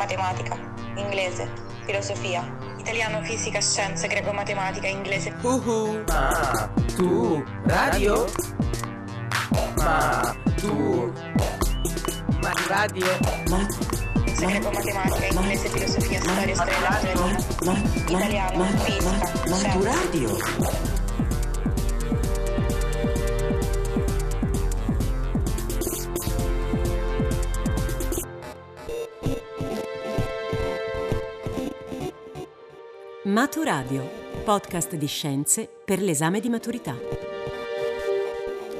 matematica, inglese, filosofia, italiano, fisica, scienze, greco, matematica, inglese. Uhu. Ma tu radio? Ma tu ma radio? Ma greco, matematica, inglese, filosofia, storia, storia italiano, fisica, Ma tu scienze. radio? Maturadio, podcast di scienze per l'esame di maturità.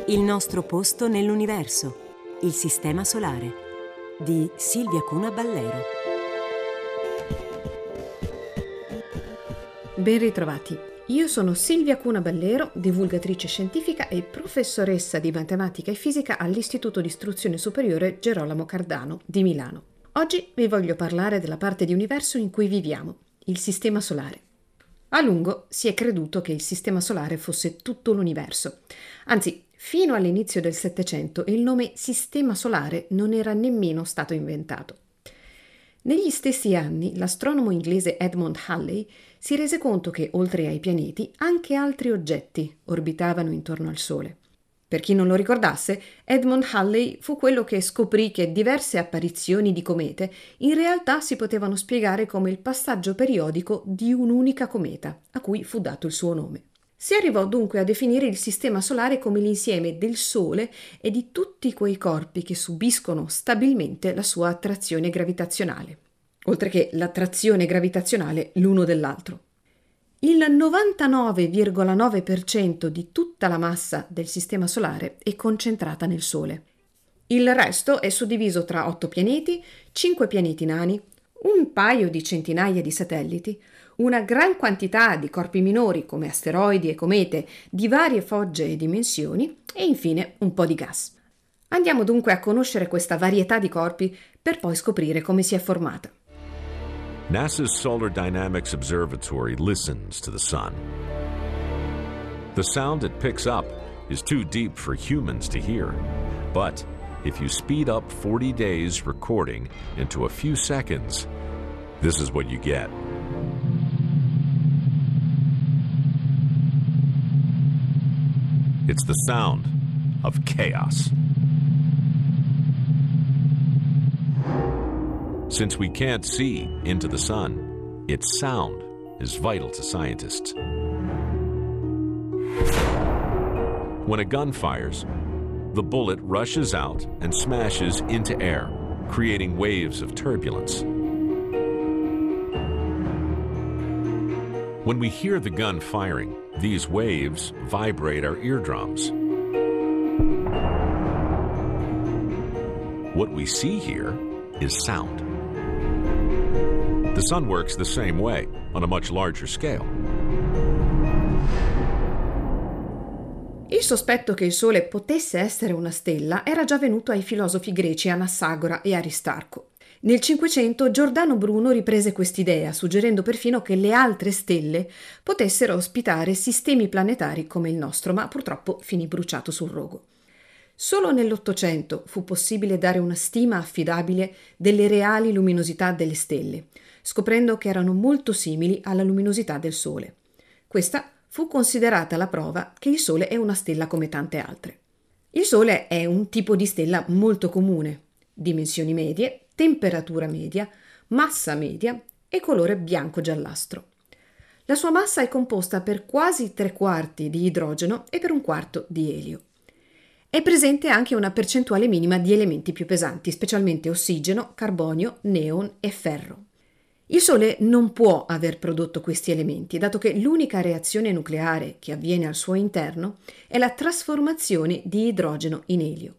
Il nostro posto nell'universo, il sistema solare, di Silvia Cuna Ballero. Ben ritrovati. Io sono Silvia Cuna Ballero, divulgatrice scientifica e professoressa di matematica e fisica all'Istituto di Istruzione Superiore Gerolamo Cardano di Milano. Oggi vi voglio parlare della parte di universo in cui viviamo, il Sistema Solare. A lungo si è creduto che il Sistema Solare fosse tutto l'universo. Anzi, fino all'inizio del Settecento il nome Sistema Solare non era nemmeno stato inventato. Negli stessi anni l'astronomo inglese Edmund Halley si rese conto che, oltre ai pianeti, anche altri oggetti orbitavano intorno al Sole. Per chi non lo ricordasse, Edmund Halley fu quello che scoprì che diverse apparizioni di comete in realtà si potevano spiegare come il passaggio periodico di un'unica cometa, a cui fu dato il suo nome. Si arrivò dunque a definire il Sistema Solare come l'insieme del Sole e di tutti quei corpi che subiscono stabilmente la sua attrazione gravitazionale, oltre che l'attrazione gravitazionale l'uno dell'altro. Il 99,9% di tutta la massa del Sistema Solare è concentrata nel Sole. Il resto è suddiviso tra otto pianeti, cinque pianeti nani, un paio di centinaia di satelliti, una gran quantità di corpi minori come asteroidi e comete di varie fogge e dimensioni e infine un po' di gas. Andiamo dunque a conoscere questa varietà di corpi per poi scoprire come si è formata. NASA's Solar Dynamics Observatory listens to the sun. The sound it picks up is too deep for humans to hear. But if you speed up 40 days recording into a few seconds, this is what you get. It's the sound of chaos. Since we can't see into the sun, its sound is vital to scientists. When a gun fires, the bullet rushes out and smashes into air, creating waves of turbulence. When we hear the gun firing, these waves vibrate our eardrums. What we see here is sound. The sun works the same way, on a much larger scale. Il sospetto che il Sole potesse essere una stella era già venuto ai filosofi greci Anassagora e Aristarco. Nel Cinquecento Giordano Bruno riprese quest'idea, suggerendo perfino che le altre stelle potessero ospitare sistemi planetari come il nostro, ma purtroppo finì bruciato sul rogo. Solo nell'Ottocento fu possibile dare una stima affidabile delle reali luminosità delle stelle, scoprendo che erano molto simili alla luminosità del Sole. Questa fu considerata la prova che il Sole è una stella come tante altre. Il Sole è un tipo di stella molto comune, dimensioni medie, temperatura media, massa media e colore bianco-giallastro. La sua massa è composta per quasi tre quarti di idrogeno e per un quarto di elio. È presente anche una percentuale minima di elementi più pesanti, specialmente ossigeno, carbonio, neon e ferro. Il Sole non può aver prodotto questi elementi, dato che l'unica reazione nucleare che avviene al suo interno è la trasformazione di idrogeno in elio.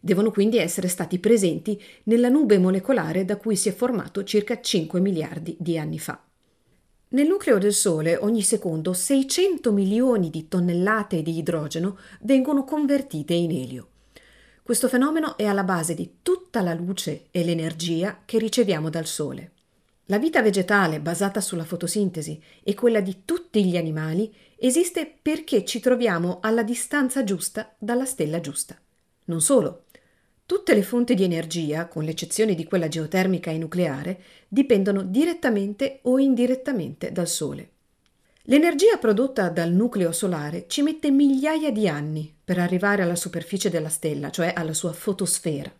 Devono quindi essere stati presenti nella nube molecolare da cui si è formato circa 5 miliardi di anni fa. Nel nucleo del Sole ogni secondo 600 milioni di tonnellate di idrogeno vengono convertite in elio. Questo fenomeno è alla base di tutta la luce e l'energia che riceviamo dal Sole. La vita vegetale basata sulla fotosintesi e quella di tutti gli animali esiste perché ci troviamo alla distanza giusta dalla stella giusta. Non solo, Tutte le fonti di energia, con l'eccezione di quella geotermica e nucleare, dipendono direttamente o indirettamente dal Sole. L'energia prodotta dal nucleo solare ci mette migliaia di anni per arrivare alla superficie della stella, cioè alla sua fotosfera,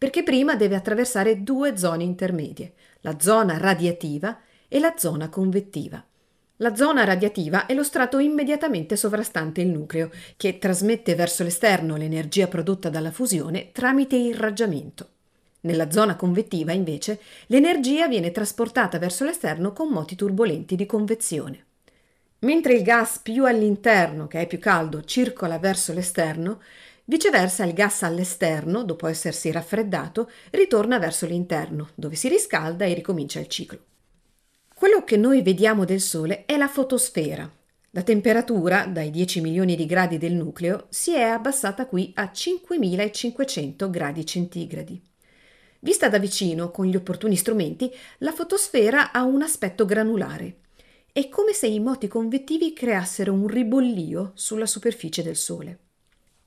perché prima deve attraversare due zone intermedie, la zona radiativa e la zona convettiva. La zona radiativa è lo strato immediatamente sovrastante il nucleo, che trasmette verso l'esterno l'energia prodotta dalla fusione tramite irraggiamento. Nella zona convettiva, invece, l'energia viene trasportata verso l'esterno con moti turbolenti di convezione. Mentre il gas più all'interno, che è più caldo, circola verso l'esterno, viceversa il gas all'esterno, dopo essersi raffreddato, ritorna verso l'interno, dove si riscalda e ricomincia il ciclo. Quello che noi vediamo del Sole è la fotosfera. La temperatura, dai 10 milioni di gradi del nucleo, si è abbassata qui a 5500 gradi centigradi. Vista da vicino, con gli opportuni strumenti, la fotosfera ha un aspetto granulare. È come se i moti convettivi creassero un ribollio sulla superficie del Sole.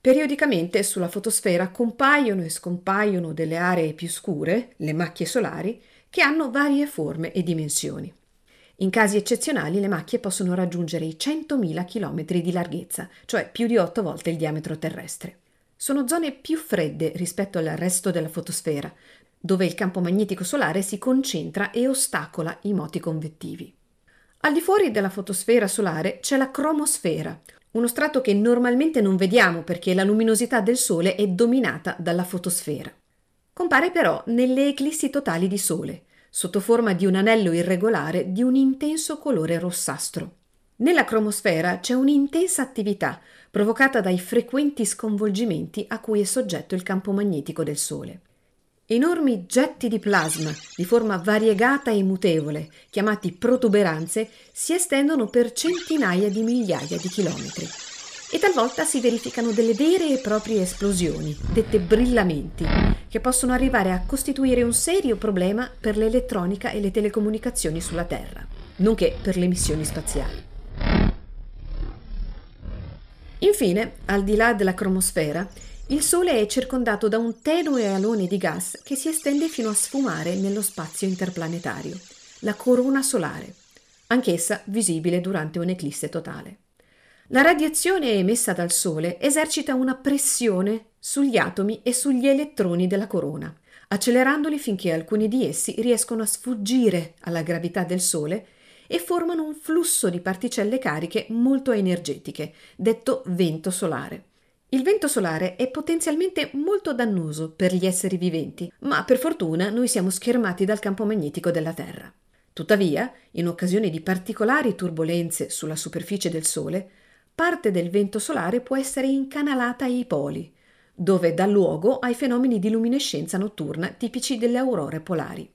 Periodicamente sulla fotosfera compaiono e scompaiono delle aree più scure, le macchie solari, che hanno varie forme e dimensioni. In casi eccezionali le macchie possono raggiungere i 100.000 km di larghezza, cioè più di 8 volte il diametro terrestre. Sono zone più fredde rispetto al resto della fotosfera, dove il campo magnetico solare si concentra e ostacola i moti convettivi. Al di fuori della fotosfera solare c'è la cromosfera, uno strato che normalmente non vediamo perché la luminosità del Sole è dominata dalla fotosfera. Compare però nelle eclissi totali di Sole, sotto forma di un anello irregolare di un intenso colore rossastro. Nella cromosfera c'è un'intensa attività provocata dai frequenti sconvolgimenti a cui è soggetto il campo magnetico del Sole. Enormi getti di plasma di forma variegata e mutevole, chiamati protuberanze, si estendono per centinaia di migliaia di chilometri e talvolta si verificano delle vere e proprie esplosioni, dette brillamenti, che possono arrivare a costituire un serio problema per l'elettronica e le telecomunicazioni sulla Terra, nonché per le missioni spaziali. Infine, al di là della cromosfera, il Sole è circondato da un tenue alone di gas che si estende fino a sfumare nello spazio interplanetario, la corona solare, anch'essa visibile durante un'eclisse totale. La radiazione emessa dal Sole esercita una pressione sugli atomi e sugli elettroni della corona, accelerandoli finché alcuni di essi riescono a sfuggire alla gravità del Sole e formano un flusso di particelle cariche molto energetiche, detto vento solare. Il vento solare è potenzialmente molto dannoso per gli esseri viventi, ma per fortuna noi siamo schermati dal campo magnetico della Terra. Tuttavia, in occasione di particolari turbulenze sulla superficie del Sole, parte del vento solare può essere incanalata ai poli, dove dà luogo ai fenomeni di luminescenza notturna tipici delle aurore polari.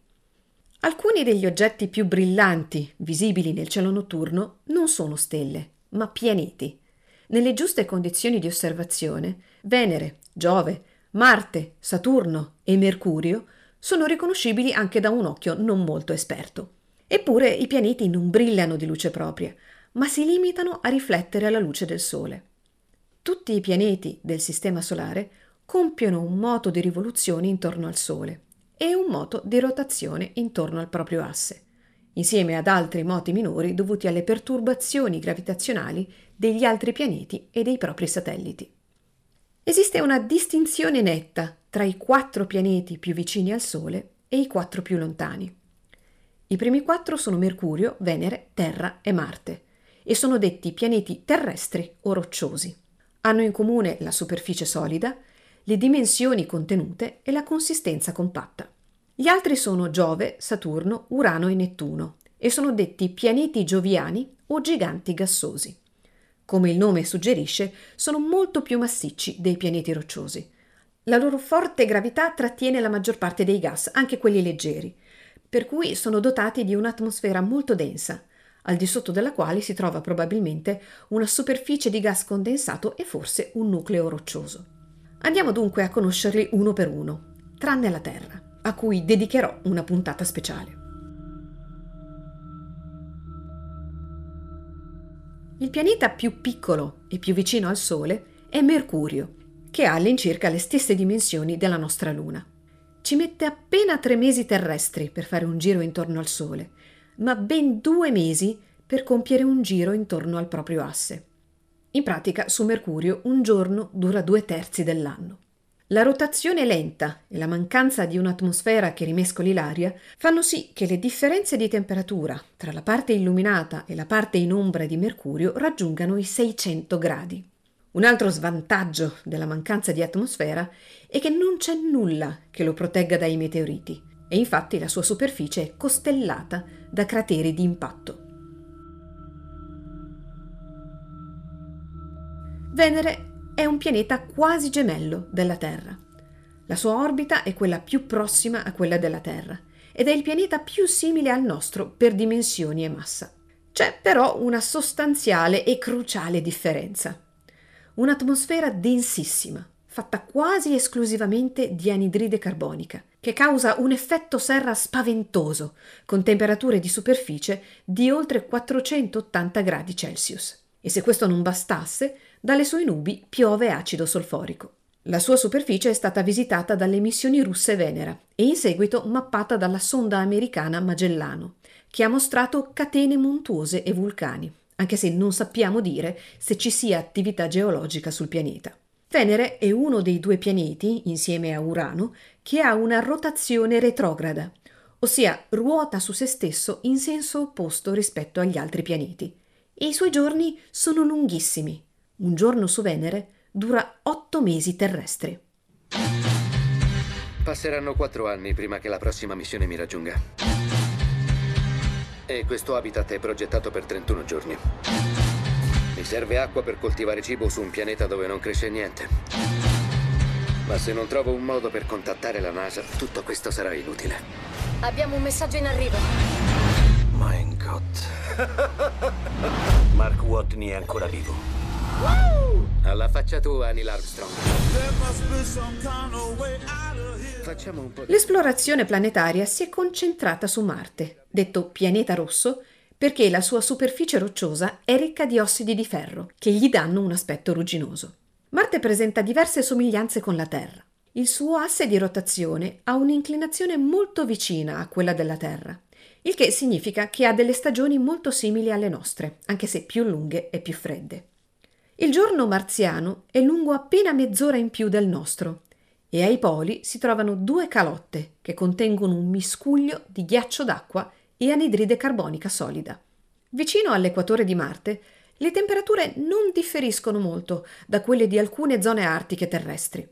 Alcuni degli oggetti più brillanti visibili nel cielo notturno non sono stelle, ma pianeti. Nelle giuste condizioni di osservazione, Venere, Giove, Marte, Saturno e Mercurio sono riconoscibili anche da un occhio non molto esperto. Eppure i pianeti non brillano di luce propria, ma si limitano a riflettere alla luce del Sole. Tutti i pianeti del Sistema Solare compiono un moto di rivoluzione intorno al Sole e un moto di rotazione intorno al proprio asse, insieme ad altri moti minori dovuti alle perturbazioni gravitazionali degli altri pianeti e dei propri satelliti. Esiste una distinzione netta tra i quattro pianeti più vicini al Sole e i quattro più lontani. I primi quattro sono Mercurio, Venere, Terra e Marte e sono detti pianeti terrestri o rocciosi. Hanno in comune la superficie solida, le dimensioni contenute e la consistenza compatta. Gli altri sono Giove, Saturno, Urano e Nettuno e sono detti pianeti gioviani o giganti gassosi. Come il nome suggerisce, sono molto più massicci dei pianeti rocciosi. La loro forte gravità trattiene la maggior parte dei gas, anche quelli leggeri, per cui sono dotati di un'atmosfera molto densa, al di sotto della quale si trova probabilmente una superficie di gas condensato e forse un nucleo roccioso. Andiamo dunque a conoscerli uno per uno, tranne la Terra, a cui dedicherò una puntata speciale. Il pianeta più piccolo e più vicino al Sole è Mercurio. che ha all'incirca le stesse dimensioni della nostra Luna. Ci mette appena tre mesi terrestri per fare un giro intorno al Sole, ma ben due mesi per compiere un giro intorno al proprio asse. In pratica, su Mercurio un giorno dura due terzi dell'anno. La rotazione lenta e la mancanza di un'atmosfera che rimescoli l'aria fanno sì che le differenze di temperatura tra la parte illuminata e la parte in ombra di Mercurio raggiungano i 600 gradi. Un altro svantaggio della mancanza di atmosfera è che non c'è nulla che lo protegga dai meteoriti e infatti la sua superficie è costellata da crateri di impatto. Venere è un pianeta quasi gemello della Terra. La sua orbita è quella più prossima a quella della Terra ed è il pianeta più simile al nostro per dimensioni e massa. C'è però una sostanziale e cruciale differenza. Un'atmosfera densissima, fatta quasi esclusivamente di anidride carbonica, che causa un effetto serra spaventoso, con temperature di superficie di oltre 480 gradi Celsius. E se questo non bastasse, dalle sue nubi piove acido solforico. La sua superficie è stata visitata dalle missioni russe Venera e in seguito mappata dalla sonda americana Magellano, che ha mostrato catene montuose e vulcani, anche se non sappiamo dire se ci sia attività geologica sul pianeta. Venere è uno dei due pianeti, insieme a Urano, che ha una rotazione retrograda, ossia ruota su se stesso in senso opposto rispetto agli altri pianeti. E i suoi giorni sono lunghissimi, un giorno su Venere dura otto mesi terrestri. Passeranno quattro anni prima che la prossima missione mi raggiunga. E questo habitat è progettato per 31 giorni. Mi serve acqua per coltivare cibo su un pianeta dove non cresce niente. Ma se non trovo un modo per contattare la NASA, tutto questo sarà inutile. Abbiamo un messaggio in arrivo. Mein Gott. Mark Watney è ancora vivo. Alla faccia tua, Neil Armstrong. Facciamo un po' di... L'esplorazione planetaria si è concentrata su Marte, detto pianeta rosso, perché la sua superficie rocciosa è ricca di ossidi di ferro, che gli danno un aspetto rugginoso. Marte presenta diverse somiglianze con la Terra. Il suo asse di rotazione ha un'inclinazione molto vicina a quella della Terra, il che significa che ha delle stagioni molto simili alle nostre, anche se più lunghe e più fredde. Il giorno marziano è lungo appena mezz'ora in più del nostro e ai poli si trovano due calotte che contengono un miscuglio di ghiaccio d'acqua e anidride carbonica solida. Vicino all'equatore di Marte, le temperature non differiscono molto da quelle di alcune zone artiche terrestri.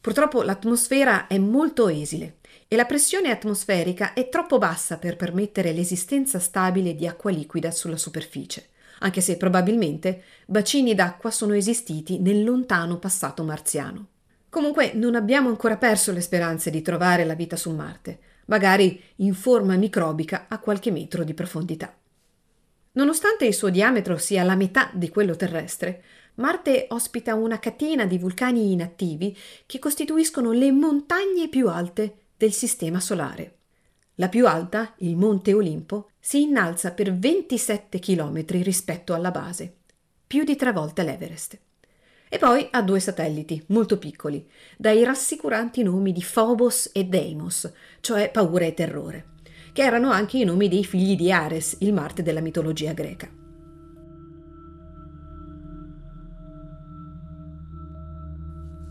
Purtroppo l'atmosfera è molto esile e la pressione atmosferica è troppo bassa per permettere l'esistenza stabile di acqua liquida sulla superficie anche se probabilmente bacini d'acqua sono esistiti nel lontano passato marziano. Comunque non abbiamo ancora perso le speranze di trovare la vita su Marte, magari in forma microbica a qualche metro di profondità. Nonostante il suo diametro sia la metà di quello terrestre, Marte ospita una catena di vulcani inattivi che costituiscono le montagne più alte del Sistema Solare. La più alta, il Monte Olimpo, si innalza per 27 km rispetto alla base, più di tre volte l'Everest. E poi ha due satelliti, molto piccoli, dai rassicuranti nomi di Phobos e Deimos, cioè paura e terrore, che erano anche i nomi dei figli di Ares, il Marte della mitologia greca.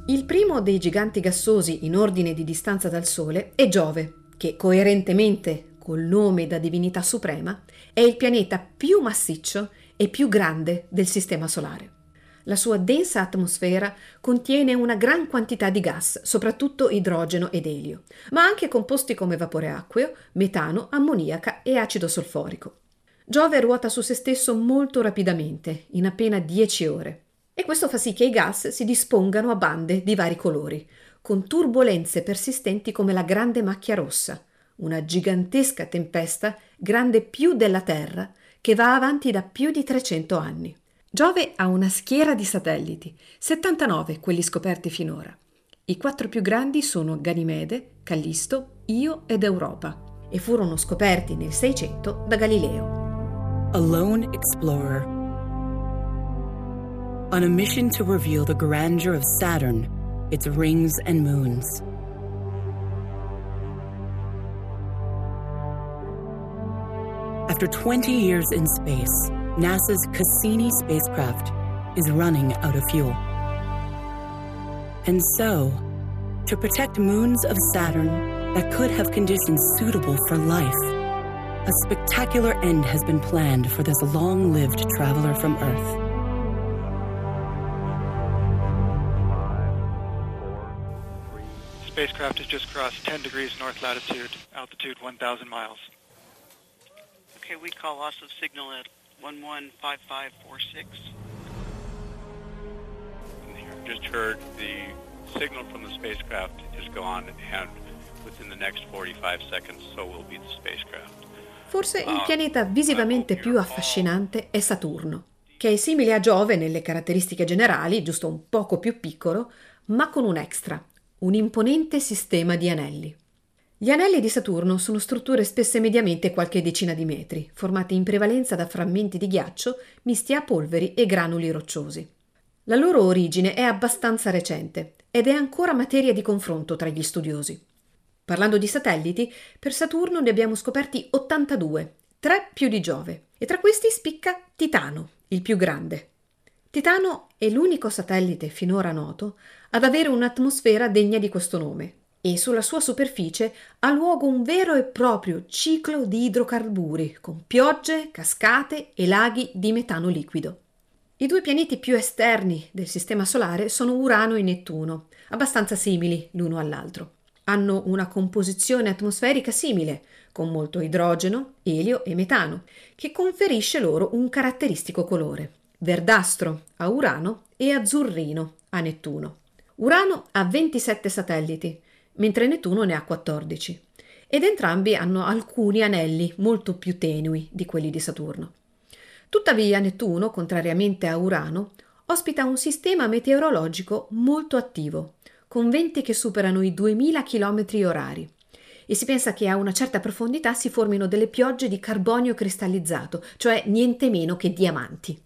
Il primo dei giganti gassosi in ordine di distanza dal Sole è Giove, che coerentemente col nome da divinità suprema, è il pianeta più massiccio e più grande del Sistema Solare. La sua densa atmosfera contiene una gran quantità di gas, soprattutto idrogeno ed elio, ma anche composti come vapore acqueo, metano, ammoniaca e acido solforico. Giove ruota su se stesso molto rapidamente, in appena 10 ore, e questo fa sì che i gas si dispongano a bande di vari colori, con turbulenze persistenti come la grande macchia rossa, una gigantesca tempesta grande più della Terra che va avanti da più di 300 anni. Giove ha una schiera di satelliti, 79 quelli scoperti finora. I quattro più grandi sono Ganimede, Callisto, Io ed Europa e furono scoperti nel 600 da Galileo. A Lone Explorer on a mission to reveal the grandeur of Saturn, its rings and moons. After 20 years in space, NASA's Cassini spacecraft is running out of fuel. And so, to protect moons of Saturn that could have conditions suitable for life, a spectacular end has been planned for this long lived traveler from Earth. Spacecraft has just crossed 10 degrees north latitude, altitude 1,000 miles. Okay, we call loss of signal at 115546. Just heard the signal from the spacecraft is gone, and within the next 45 seconds, so will be the spacecraft. Forse il pianeta visivamente più affascinante è Saturno, che è simile a Giove nelle caratteristiche generali, giusto un poco più piccolo, ma con un extra, un imponente sistema di anelli. Gli anelli di Saturno sono strutture spesse mediamente qualche decina di metri, formate in prevalenza da frammenti di ghiaccio misti a polveri e granuli rocciosi. La loro origine è abbastanza recente ed è ancora materia di confronto tra gli studiosi. Parlando di satelliti, per Saturno ne abbiamo scoperti 82, tre più di Giove, e tra questi spicca Titano, il più grande. Titano è l'unico satellite finora noto ad avere un'atmosfera degna di questo nome e sulla sua superficie ha luogo un vero e proprio ciclo di idrocarburi con piogge, cascate e laghi di metano liquido. I due pianeti più esterni del Sistema Solare sono Urano e Nettuno, abbastanza simili l'uno all'altro. Hanno una composizione atmosferica simile, con molto idrogeno, elio e metano, che conferisce loro un caratteristico colore, verdastro a Urano e azzurrino a Nettuno. Urano ha 27 satelliti, mentre Nettuno ne ha 14, ed entrambi hanno alcuni anelli molto più tenui di quelli di Saturno. Tuttavia Nettuno, contrariamente a Urano, ospita un sistema meteorologico molto attivo, con venti che superano i 2000 km orari. E si pensa che a una certa profondità si formino delle piogge di carbonio cristallizzato, cioè niente meno che diamanti.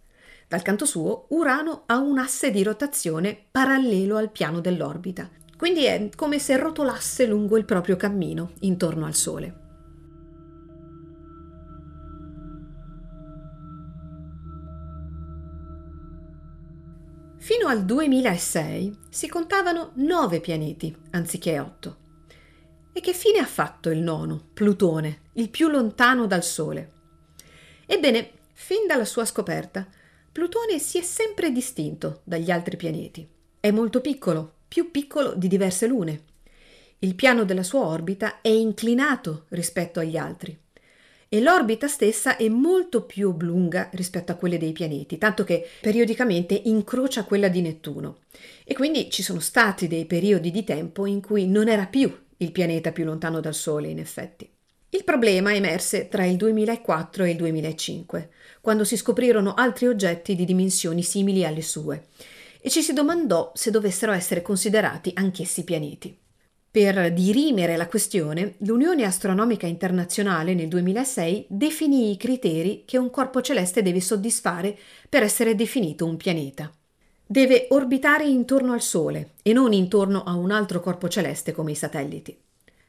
Dal canto suo, Urano ha un asse di rotazione parallelo al piano dell'orbita, quindi è come se rotolasse lungo il proprio cammino intorno al Sole. Fino al 2006 si contavano nove pianeti anziché otto. E che fine ha fatto il nono, Plutone, il più lontano dal Sole? Ebbene, fin dalla sua scoperta, Plutone si è sempre distinto dagli altri pianeti. È molto piccolo, più piccolo di diverse lune. Il piano della sua orbita è inclinato rispetto agli altri e l'orbita stessa è molto più oblunga rispetto a quelle dei pianeti, tanto che periodicamente incrocia quella di Nettuno. E quindi ci sono stati dei periodi di tempo in cui non era più il pianeta più lontano dal Sole, in effetti. Il problema emerse tra il 2004 e il 2005, quando si scoprirono altri oggetti di dimensioni simili alle sue, e ci si domandò se dovessero essere considerati anch'essi pianeti. Per dirimere la questione, l'Unione Astronomica Internazionale nel 2006 definì i criteri che un corpo celeste deve soddisfare per essere definito un pianeta. Deve orbitare intorno al Sole e non intorno a un altro corpo celeste come i satelliti.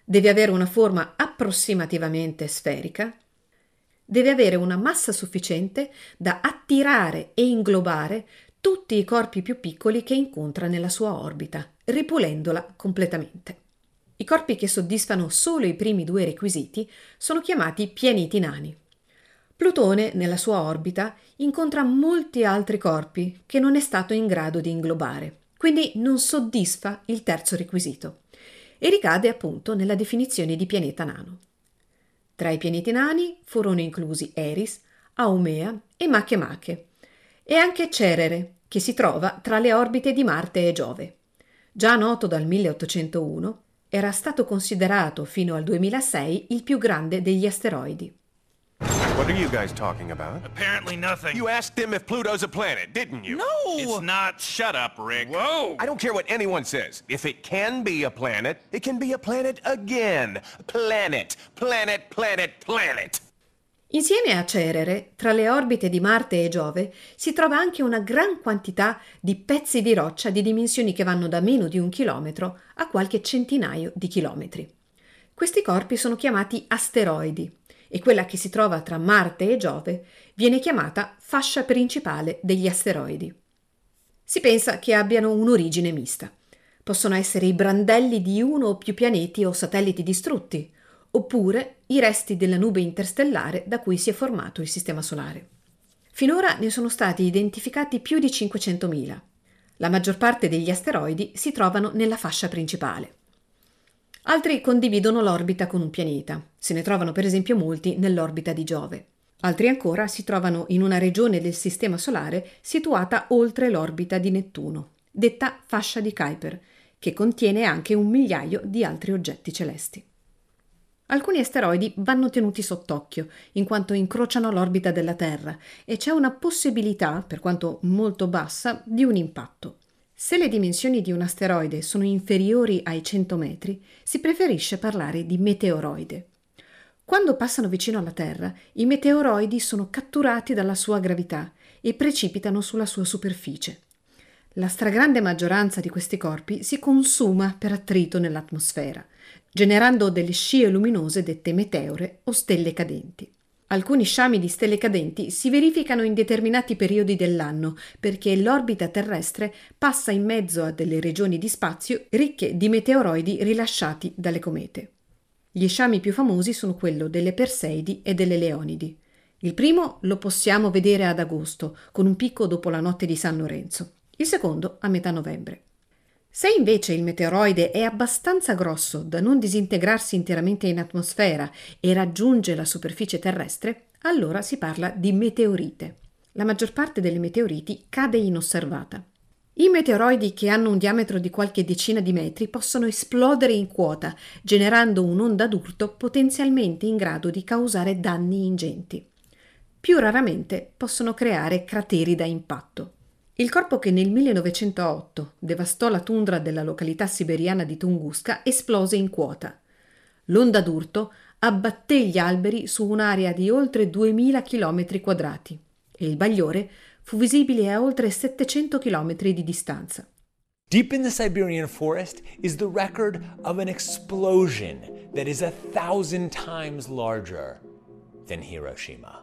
Deve avere una forma approssimativamente sferica. Deve avere una massa sufficiente da attirare e inglobare tutti i corpi più piccoli che incontra nella sua orbita, ripulendola completamente. I corpi che soddisfano solo i primi due requisiti sono chiamati pianeti nani. Plutone, nella sua orbita, incontra molti altri corpi che non è stato in grado di inglobare, quindi non soddisfa il terzo requisito e ricade appunto nella definizione di pianeta nano. Tra i pianeti nani furono inclusi Eris, Aumea e Makemake, e anche Cerere, che si trova tra le orbite di Marte e Giove. Già noto dal 1801, era stato considerato fino al 2006 il più grande degli asteroidi. What are you guys talking about? Apparently nothing. You asked him if Pluto's a planet, didn't you? No! It's not. Shut up, Rick. Whoa! I don't care what anyone says. If it can be a planet, it can be a planet again. Planet, planet, planet, planet. Insieme a Cerere, tra le orbite di Marte e Giove, si trova anche una gran quantità di pezzi di roccia di dimensioni che vanno da meno di un chilometro a qualche centinaio di chilometri. Questi corpi sono chiamati asteroidi e quella che si trova tra Marte e Giove viene chiamata fascia principale degli asteroidi. Si pensa che abbiano un'origine mista. Possono essere i brandelli di uno o più pianeti o satelliti distrutti, oppure i resti della nube interstellare da cui si è formato il Sistema Solare. Finora ne sono stati identificati più di 500.000. La maggior parte degli asteroidi si trovano nella fascia principale. Altri condividono l'orbita con un pianeta. Se ne trovano per esempio molti nell'orbita di Giove. Altri ancora si trovano in una regione del Sistema Solare situata oltre l'orbita di Nettuno, detta fascia di Kuiper, che contiene anche un migliaio di altri oggetti celesti. Alcuni asteroidi vanno tenuti sott'occhio, in quanto incrociano l'orbita della Terra, e c'è una possibilità, per quanto molto bassa, di un impatto. Se le dimensioni di un asteroide sono inferiori ai 100 metri, si preferisce parlare di meteoroide. Quando passano vicino alla Terra, i meteoroidi sono catturati dalla sua gravità e precipitano sulla sua superficie. La stragrande maggioranza di questi corpi si consuma per attrito nell'atmosfera, generando delle scie luminose dette meteore o stelle cadenti. Alcuni sciami di stelle cadenti si verificano in determinati periodi dell'anno perché l'orbita terrestre passa in mezzo a delle regioni di spazio ricche di meteoroidi rilasciati dalle comete. Gli sciami più famosi sono quello delle Perseidi e delle Leonidi. Il primo lo possiamo vedere ad agosto, con un picco dopo la notte di San Lorenzo, il secondo a metà novembre. Se invece il meteoroide è abbastanza grosso da non disintegrarsi interamente in atmosfera e raggiunge la superficie terrestre, allora si parla di meteorite. La maggior parte delle meteoriti cade inosservata. I meteoroidi che hanno un diametro di qualche decina di metri possono esplodere in quota, generando un'onda d'urto potenzialmente in grado di causare danni ingenti. Più raramente possono creare crateri da impatto. Il corpo che nel 1908 devastò la tundra della località siberiana di Tunguska esplose in quota. L'onda d'urto abbatté gli alberi su un'area di oltre 2000 km quadrati e il bagliore fu visibile a oltre 700 km di distanza. Deep in the Siberian forest is the record of an explosion that is a thousand times larger than Hiroshima.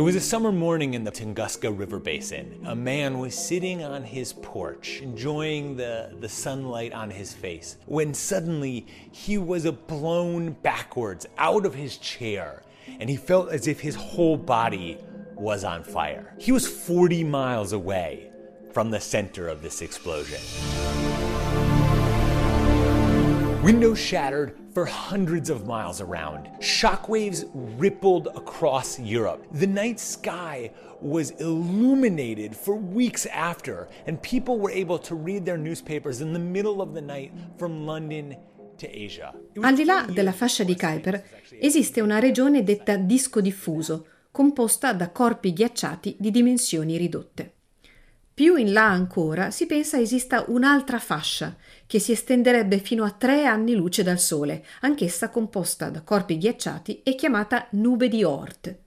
It was a summer morning in the Tunguska River Basin. A man was sitting on his porch, enjoying the, the sunlight on his face, when suddenly he was blown backwards out of his chair, and he felt as if his whole body was on fire. He was 40 miles away from the center of this explosion. Windows shattered for hundreds of miles around. Shockwaves rippled across Europe. The night sky was illuminated for weeks after, and people were able to read their newspapers in the middle of the night from London to Asia. Al di là della fascia di Kuiper esiste una regione detta disco diffuso, composta da corpi ghiacciati di dimensioni ridotte. Più in là ancora si pensa esista un'altra fascia che si estenderebbe fino a tre anni luce dal Sole, anch'essa composta da corpi ghiacciati e chiamata nube di Oort.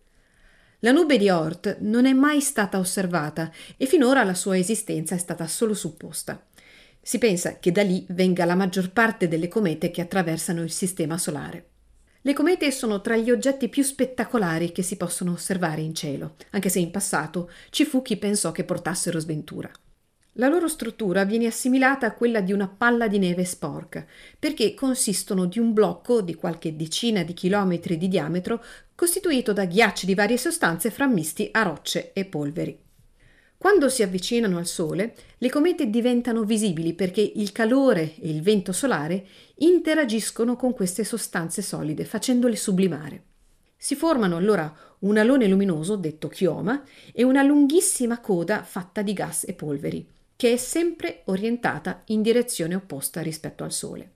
La nube di Oort non è mai stata osservata e finora la sua esistenza è stata solo supposta. Si pensa che da lì venga la maggior parte delle comete che attraversano il Sistema Solare. Le comete sono tra gli oggetti più spettacolari che si possono osservare in cielo, anche se in passato ci fu chi pensò che portassero sventura. La loro struttura viene assimilata a quella di una palla di neve sporca, perché consistono di un blocco di qualche decina di chilometri di diametro costituito da ghiacci di varie sostanze frammisti a rocce e polveri. Quando si avvicinano al Sole, le comete diventano visibili perché il calore e il vento solare interagiscono con queste sostanze solide, facendole sublimare. Si formano allora un alone luminoso, detto chioma, e una lunghissima coda fatta di gas e polveri, che è sempre orientata in direzione opposta rispetto al Sole.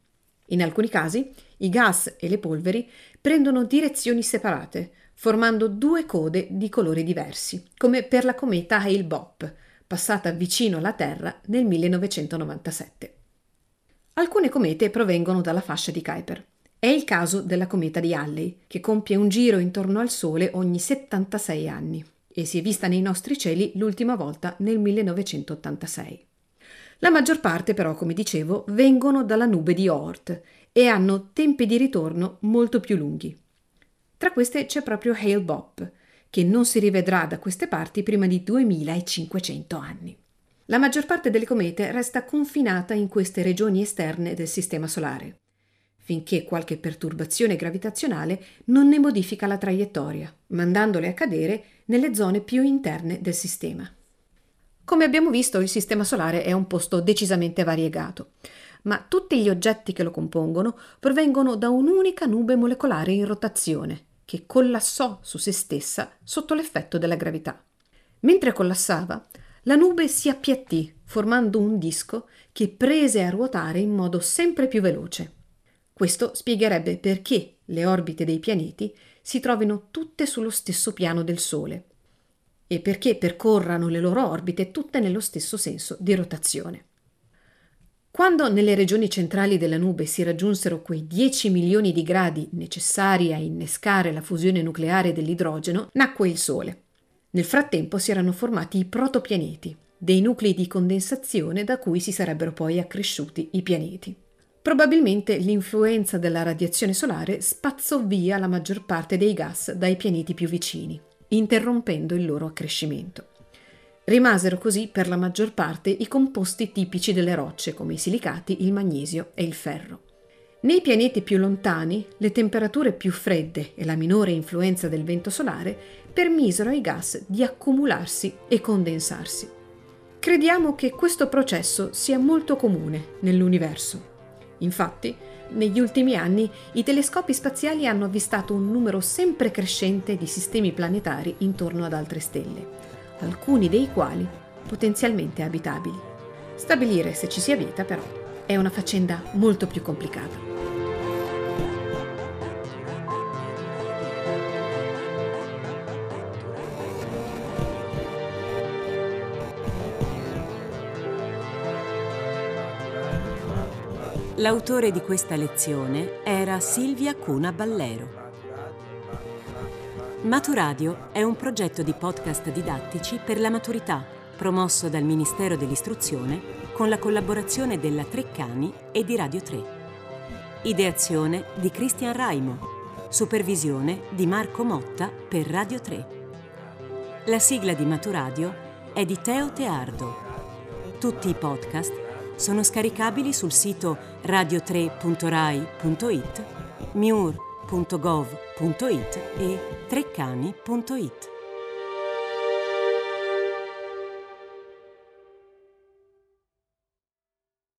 In alcuni casi i gas e le polveri prendono direzioni separate, formando due code di colori diversi, come per la cometa Hale-Bopp, passata vicino alla Terra nel 1997. Alcune comete provengono dalla fascia di Kuiper. È il caso della cometa di Halley, che compie un giro intorno al Sole ogni 76 anni e si è vista nei nostri cieli l'ultima volta nel 1986. La maggior parte però, come dicevo, vengono dalla nube di Oort e hanno tempi di ritorno molto più lunghi. Tra queste c'è proprio Hale Bopp, che non si rivedrà da queste parti prima di 2500 anni. La maggior parte delle comete resta confinata in queste regioni esterne del Sistema Solare, finché qualche perturbazione gravitazionale non ne modifica la traiettoria, mandandole a cadere nelle zone più interne del sistema. Come abbiamo visto, il Sistema Solare è un posto decisamente variegato, ma tutti gli oggetti che lo compongono provengono da un'unica nube molecolare in rotazione, che collassò su se stessa sotto l'effetto della gravità. Mentre collassava, la nube si appiattì, formando un disco che prese a ruotare in modo sempre più veloce. Questo spiegherebbe perché le orbite dei pianeti si trovino tutte sullo stesso piano del Sole e perché percorrano le loro orbite tutte nello stesso senso di rotazione. Quando nelle regioni centrali della nube si raggiunsero quei 10 milioni di gradi necessari a innescare la fusione nucleare dell'idrogeno, nacque il Sole. Nel frattempo si erano formati i protopianeti, dei nuclei di condensazione da cui si sarebbero poi accresciuti i pianeti. Probabilmente l'influenza della radiazione solare spazzò via la maggior parte dei gas dai pianeti più vicini, interrompendo il loro accrescimento. Rimasero così per la maggior parte i composti tipici delle rocce come i silicati, il magnesio e il ferro. Nei pianeti più lontani, le temperature più fredde e la minore influenza del vento solare permisero ai gas di accumularsi e condensarsi. Crediamo che questo processo sia molto comune nell'universo. Infatti, negli ultimi anni i telescopi spaziali hanno avvistato un numero sempre crescente di sistemi planetari intorno ad altre stelle alcuni dei quali potenzialmente abitabili. Stabilire se ci sia vita, però, è una faccenda molto più complicata. L'autore di questa lezione era Silvia Cuna Ballero. Maturadio è un progetto di podcast didattici per la maturità promosso dal Ministero dell'Istruzione con la collaborazione della Treccani e di Radio 3. Ideazione di Cristian Raimo. Supervisione di Marco Motta per Radio 3. La sigla di Maturadio è di Teo Teardo. Tutti i podcast sono scaricabili sul sito radio3.rai.it, miur.gov.it e treccani.it.